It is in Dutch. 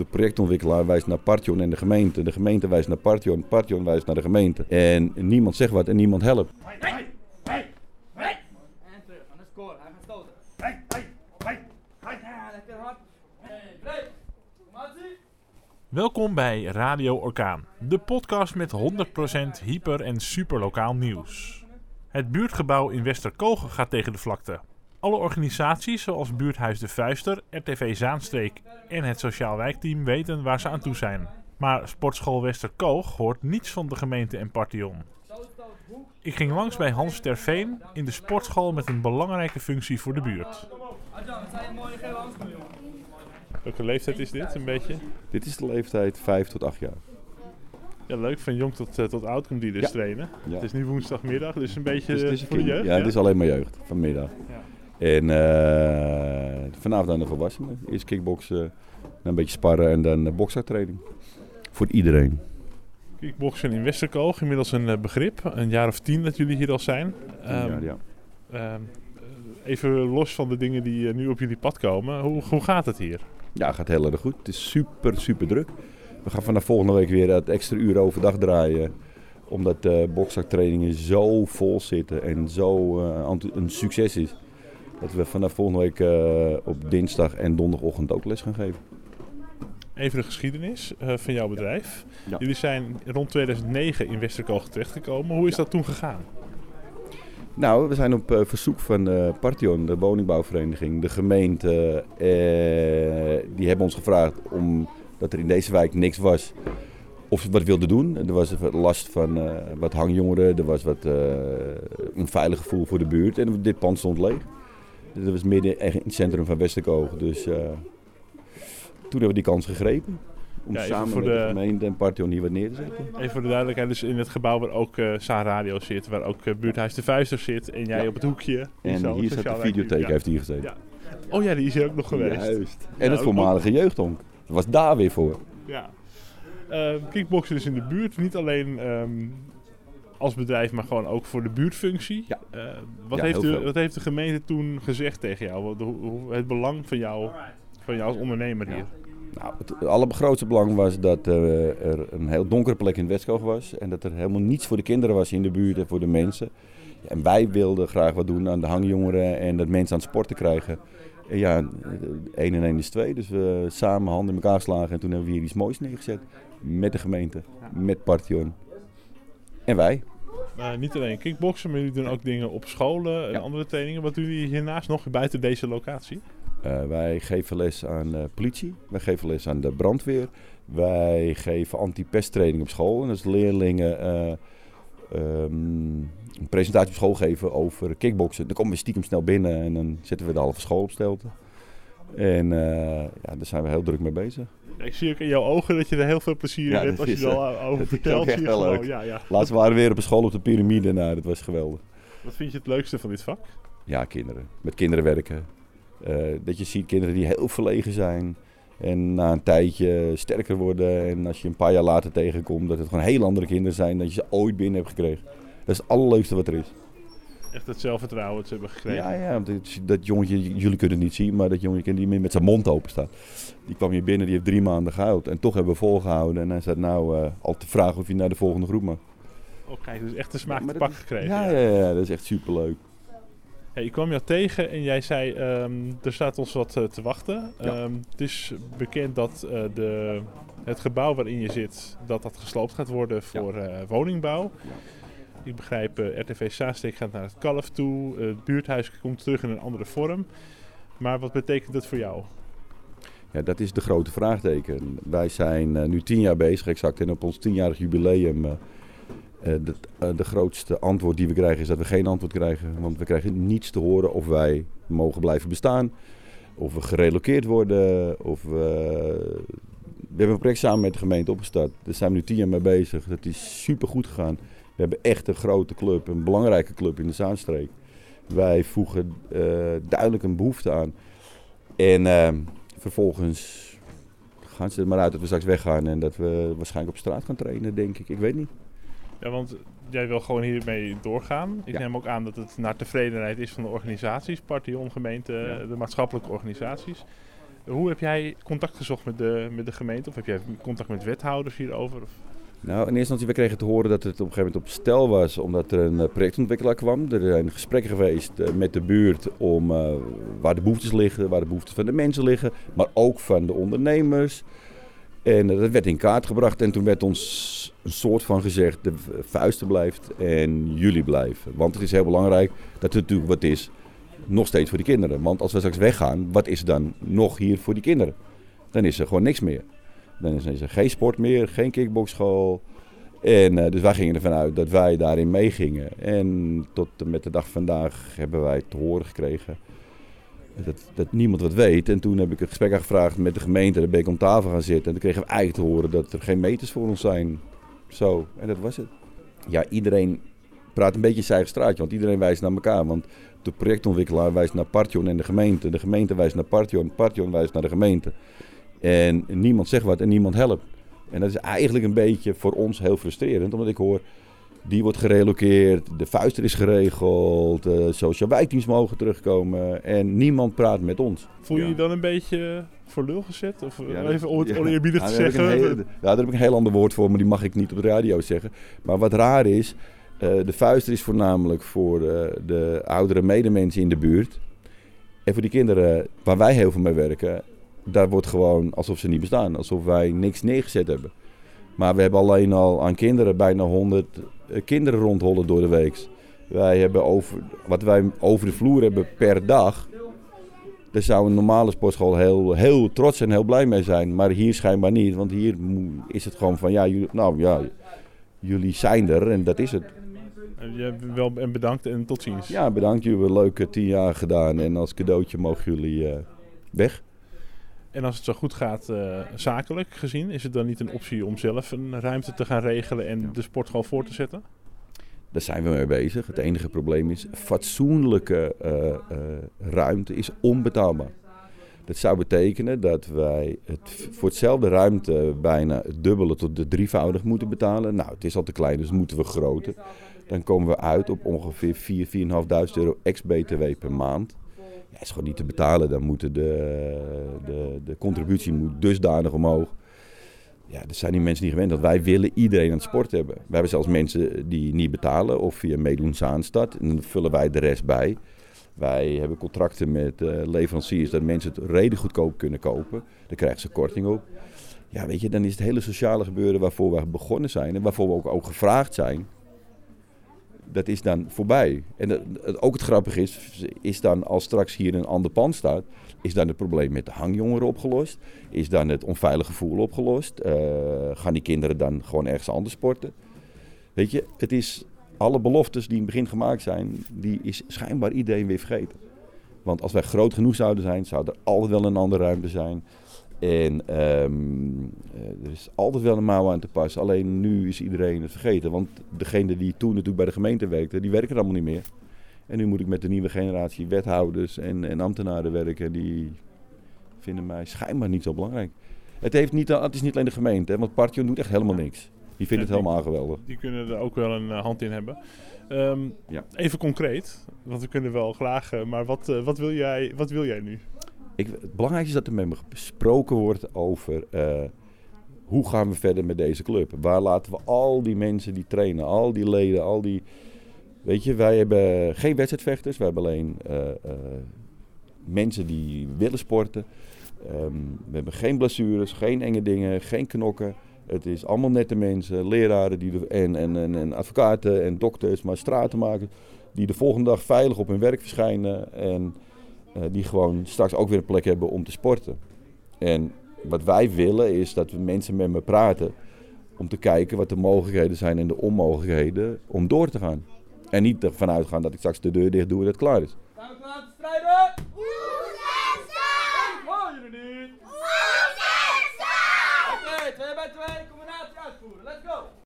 de projectontwikkelaar wijst naar Partion en de gemeente. De gemeente wijst naar Partion, Partion wijst naar de gemeente. En niemand zegt wat en niemand helpt. Stoten. Welkom bij Radio Orkaan, de podcast met 100% hyper- en superlokaal nieuws. Het buurtgebouw in Westerkogen gaat tegen de vlakte. Alle organisaties zoals Buurthuis de Vuister, RTV Zaanstreek en het Sociaal Wijkteam weten waar ze aan toe zijn. Maar Sportschool Westerkoog hoort niets van de gemeente en Partion. Ik ging langs bij Hans Terveen in de sportschool met een belangrijke functie voor de buurt. Welke leeftijd is dit een beetje? Dit is de leeftijd 5 tot 8 jaar. Ja, leuk. Van jong tot, eh, tot oud komt die dus Ja. trainen. Ja. Het is nu woensdagmiddag, dus een beetje Dus het is eh, een voor de jeugd. Ja, het is alleen maar jeugd vanmiddag. En eh, vanavond aan de volwassenen. Eerst kickboksen, dan een beetje sparren en dan uh, boksertraining. Voor iedereen. Kickboksen in Westerkoog, inmiddels een eh, begrip. Een jaar of tien dat jullie hier al zijn. Ehm, ja, ja. ehm, even los van de dingen die eh, nu op jullie pad komen. Hoe, hoe gaat het hier? ja, gaat heel erg goed. Het is super, super druk. We gaan vanaf volgende week weer het extra uur overdag draaien. Omdat de bokzaktrainingen zo vol zitten en zo eh, een succes is. Dat we vanaf volgende week eh, op dinsdag en donderdagochtend ook les gaan geven. Even de geschiedenis eh, van jouw bedrijf. Ja. Jullie zijn rond 2009 in Westerkoog terechtgekomen. Hoe is dat toen gegaan? Nou, we zijn op eh, verzoek van eh Partion, de woningbouwvereniging, de gemeente. eh, die hebben ons gevraagd omdat er in deze wijk niks was. Of ze wat wilden doen. Er was last van eh, wat hangjongeren. Er was wat eh, onveilig gevoel voor de buurt. En dit pand stond leeg. Dat was midden in het centrum van Westerkoog. Dus eh, toen hebben we die kans gegrepen. Om Ja, samen voor met de... de- gemeente en Partion hier wat neer te zetten. Even voor de duidelijkheid, dus in het gebouw waar ook eh Saar Radio zit, waar ook eh, Buurthuis de Vuister zit en jij Ja. op het hoekje. En zo, hier staat sociaal de videotheek, Ja. heeft hier gezeten. Oh ja, die is hier ook nog geweest. Juist. En het ook- voormalige jeugdhonk. Dat was daar weer voor. Ja. Kickboksen is in de buurt, niet alleen ehm, als bedrijf, maar gewoon ook voor de buurtfunctie. Ja. Eh, wat, Ja, heeft de, wat heeft de gemeente toen gezegd tegen jou? Wat- hoe- het belang van jou, van jou als ondernemer hier? Nou, het allergrootste belang was dat eh, er een heel donkere plek in Westkoog was. En dat er helemaal niets voor de kinderen was in de buurt en voor de mensen. En wij wilden graag wat doen aan de hangjongeren en dat mensen aan het sporten krijgen. En ja, 1 en 1 is 2. Dus we samen handen in elkaar slagen. En toen hebben we hier iets moois neergezet. Met de gemeente, met Partion. En wij. Eh, niet alleen kickboksen, maar jullie doen ook dingen op scholen en Ja. andere trainingen. Wat doen jullie hiernaast nog buiten deze locatie? Eh, wij geven les aan politie, wij geven les aan de brandweer, wij geven anti-pesttraining op school. En dat is leerlingen eh, ehm, een presentatie op school geven over kickboksen. Dan komen we stiekem snel binnen en dan zetten we de halve school op stelte. En eh, ja, daar zijn we heel druk mee bezig. Ik zie ook in jouw ogen dat je er heel veel plezier in hebt als je er al eh, over vertelt. echt wel leuk. Ja, ja. Laatst waren we weer op een school op de piramide. Nou, dat was geweldig. Wat vind je het leukste van dit vak? Ja, kinderen. Met kinderen werken. Eh, dat je ziet kinderen die heel verlegen zijn. En na een tijdje sterker worden. En als je een paar jaar later tegenkomt, dat het gewoon heel andere kinderen zijn dan je ze ooit binnen hebt gekregen. Dat is het allerleukste wat er is. Echt het zelfvertrouwen dat ze hebben gekregen. Ja, ja. want Dat, dat jongetje, jullie kunnen het niet zien, maar dat jongetje die met zijn mond open staat. Die kwam hier binnen, die heeft drie maanden gehuild. En toch hebben we volgehouden. En hij staat nou eh, al te vragen of hij naar de volgende groep mag. Oh, kijk, dus echt de smaak Ja, te pakken is- gekregen. Ja, ja. ja, dat is echt superleuk. Hey, ik kwam jou tegen en jij zei, ehm, er staat ons wat eh, te wachten. Ja. Ehm, het is bekend dat eh, de, het gebouw waarin je zit, dat dat gesloopt gaat worden voor woningbouw. Ja. Ik begrijp, eh, RTV Saastek gaat naar het Kalf toe. eh, het buurthuis komt terug in een andere vorm. Maar wat betekent dat voor jou? Ja, dat is de grote vraagteken. Wij zijn eh, nu tien jaar bezig, exact. En op ons tienjarig jubileum. eh, de, de grootste antwoord die we krijgen is dat we geen antwoord krijgen. Want we krijgen niets te horen of wij mogen blijven bestaan. Of we gerelokeerd worden. Of we... we hebben een project samen met de gemeente opgestart. Daar zijn we nu tien jaar mee bezig. Dat is super goed gegaan. We hebben echt een grote club, een belangrijke club in de Zaanstreek. Wij voegen eh, duidelijk een behoefte aan. En ehm, vervolgens gaan ze er maar uit dat we straks weggaan en dat we waarschijnlijk op straat gaan trainen, denk ik. Ik weet niet. Ja, want jij wil gewoon hiermee doorgaan. Ik Ja. neem ook aan dat het naar tevredenheid is van de organisaties, Partion, gemeente, Ja. de maatschappelijke organisaties. Hoe heb jij contact gezocht met de, met de gemeente? Of heb jij contact met wethouders hierover? Of? Nou, in eerste instantie we kregen te horen dat het op een gegeven moment op stel was, omdat er een eh, projectontwikkelaar kwam. Er zijn gesprekken geweest eh, met de buurt om uh, waar de behoeftes liggen, waar de behoeftes van de mensen liggen, maar ook van de ondernemers. En dat werd in kaart gebracht en toen werd ons een soort van gezegd, de vuisten blijft en jullie blijven. Want het is heel belangrijk dat het natuurlijk wat is, nog steeds voor die kinderen. Want als we straks weggaan, wat is er dan nog hier voor die kinderen? Dan is er gewoon niks meer. Dan is er geen sport meer, geen kickboxschool. En uh, dus wij gingen ervan uit dat wij daarin meegingen. En tot met de dag vandaag hebben wij te horen gekregen dat, dat niemand wat weet. En toen heb ik een gesprek aangevraagd met de gemeente. Daar ben ik om tafel gaan zitten. En toen kregen we eigenlijk te horen dat er geen meters voor ons zijn. Zo, en dat was het. Ja, iedereen praat een beetje in zijn straatje. Want iedereen wijst naar elkaar. Want de projectontwikkelaar wijst naar Partion en de gemeente. De gemeente wijst naar Partion. Partion wijst naar de gemeente. En niemand zegt wat en niemand helpt. En dat is eigenlijk een beetje voor ons heel frustrerend. Omdat ik hoor, die wordt gerelokeerd, de vuister is geregeld, de eh, social wijkteams mogen terugkomen. En niemand praat met ons. Voel je je dan een beetje voor lul gezet? Of ja, even om het oneerbiedig te zeggen? ja, daar heb ik een heel ander woord voor, maar die mag ik niet op de radio zeggen. Maar wat raar is, uh, de vuister is voornamelijk voor uh, de oudere medemensen in de buurt. En voor die kinderen waar wij heel veel mee werken, daar wordt gewoon alsof ze niet bestaan. Alsof wij niks neergezet hebben. Maar we hebben alleen al aan kinderen bijna 100 eh, kinderen rondhollen door de week. Wij hebben over, wat wij over de vloer hebben per dag. Daar zou een normale sportschool heel, heel trots en heel blij mee zijn. Maar hier schijnbaar niet. Want hier is het gewoon van ja, jullie, nou ja, jullie zijn er en dat is het. Je wel en bedankt en tot ziens. Ja, bedankt. Jullie hebben leuke tien jaar gedaan. En als cadeautje mogen jullie uh, weg. En als het zo goed gaat, uh, zakelijk gezien, is het dan niet een optie om zelf een ruimte te gaan regelen en de sportschool voor te zetten? Daar zijn we mee bezig. Het enige probleem is, fatsoenlijke uh, uh, ruimte is onbetaalbaar. Dat zou betekenen dat wij het voor hetzelfde ruimte bijna het dubbele tot de drievoudig moeten betalen. Nou, het is al te klein, dus moeten we groter. Dan komen we uit op ongeveer 4.000, 4.500 euro ex-BTW per maand ja, is gewoon niet te betalen. Dan moeten de, de, de contributie moet dusdanig omhoog. Ja, dat zijn die mensen niet gewend. Dat wij willen iedereen aan het sport hebben. We hebben zelfs mensen die niet betalen of via meedoen Zaanstad. En dan vullen wij de rest bij. Wij hebben contracten met uh, leveranciers dat mensen het reden goedkoop kunnen kopen. Daar krijgen ze korting op. Ja, weet je, dan is het hele sociale gebeuren waarvoor we begonnen zijn en waarvoor we ook, ook gevraagd zijn dat is dan voorbij. En ook het grappige is, is dan als straks hier een ander pand staat, is dan het probleem met de hangjongeren opgelost? Is dan het onveilige gevoel opgelost? Uh, gaan die kinderen dan gewoon ergens anders sporten? Weet je, het is alle beloftes die in het begin gemaakt zijn, die is schijnbaar iedereen weer vergeten. Want als wij groot genoeg zouden zijn, zou er altijd wel een andere ruimte zijn. En um, er is altijd wel een mouw aan te passen. Alleen nu is iedereen het vergeten. Want degene die toen natuurlijk bij de gemeente werkte, die werken allemaal niet meer. En nu moet ik met de nieuwe generatie wethouders en, en ambtenaren werken. Die vinden mij schijnbaar niet zo belangrijk. Het, heeft niet, het is niet alleen de gemeente, want Partio doet echt helemaal niks. Die vindt het helemaal geweldig. Die kunnen er ook wel een uh, hand in hebben. Um, ja. Even concreet, want we kunnen wel graag, uh, maar wat, wat, wil jij, wat wil jij nu? Het belangrijkste is dat er met me besproken wordt over uh, hoe gaan we verder met deze club. Waar laten we al die mensen die trainen, al die leden, al die... Weet je, wij hebben geen wedstrijdvechters. We hebben alleen uh, uh, mensen die willen sporten. Um, we hebben geen blessures, geen enge dingen, geen knokken. Het is allemaal nette mensen, leraren die en, en, en, en advocaten en dokters, maar stratenmakers... die de volgende dag veilig op hun werk verschijnen en... Uh, die gewoon straks ook weer een plek hebben om te sporten. En wat wij willen is dat we mensen met me praten om te kijken wat de mogelijkheden zijn en de onmogelijkheden om door te gaan. En niet ervan uitgaan dat ik straks de deur dicht doe en dat het klaar is. Zijn we klaar strijden?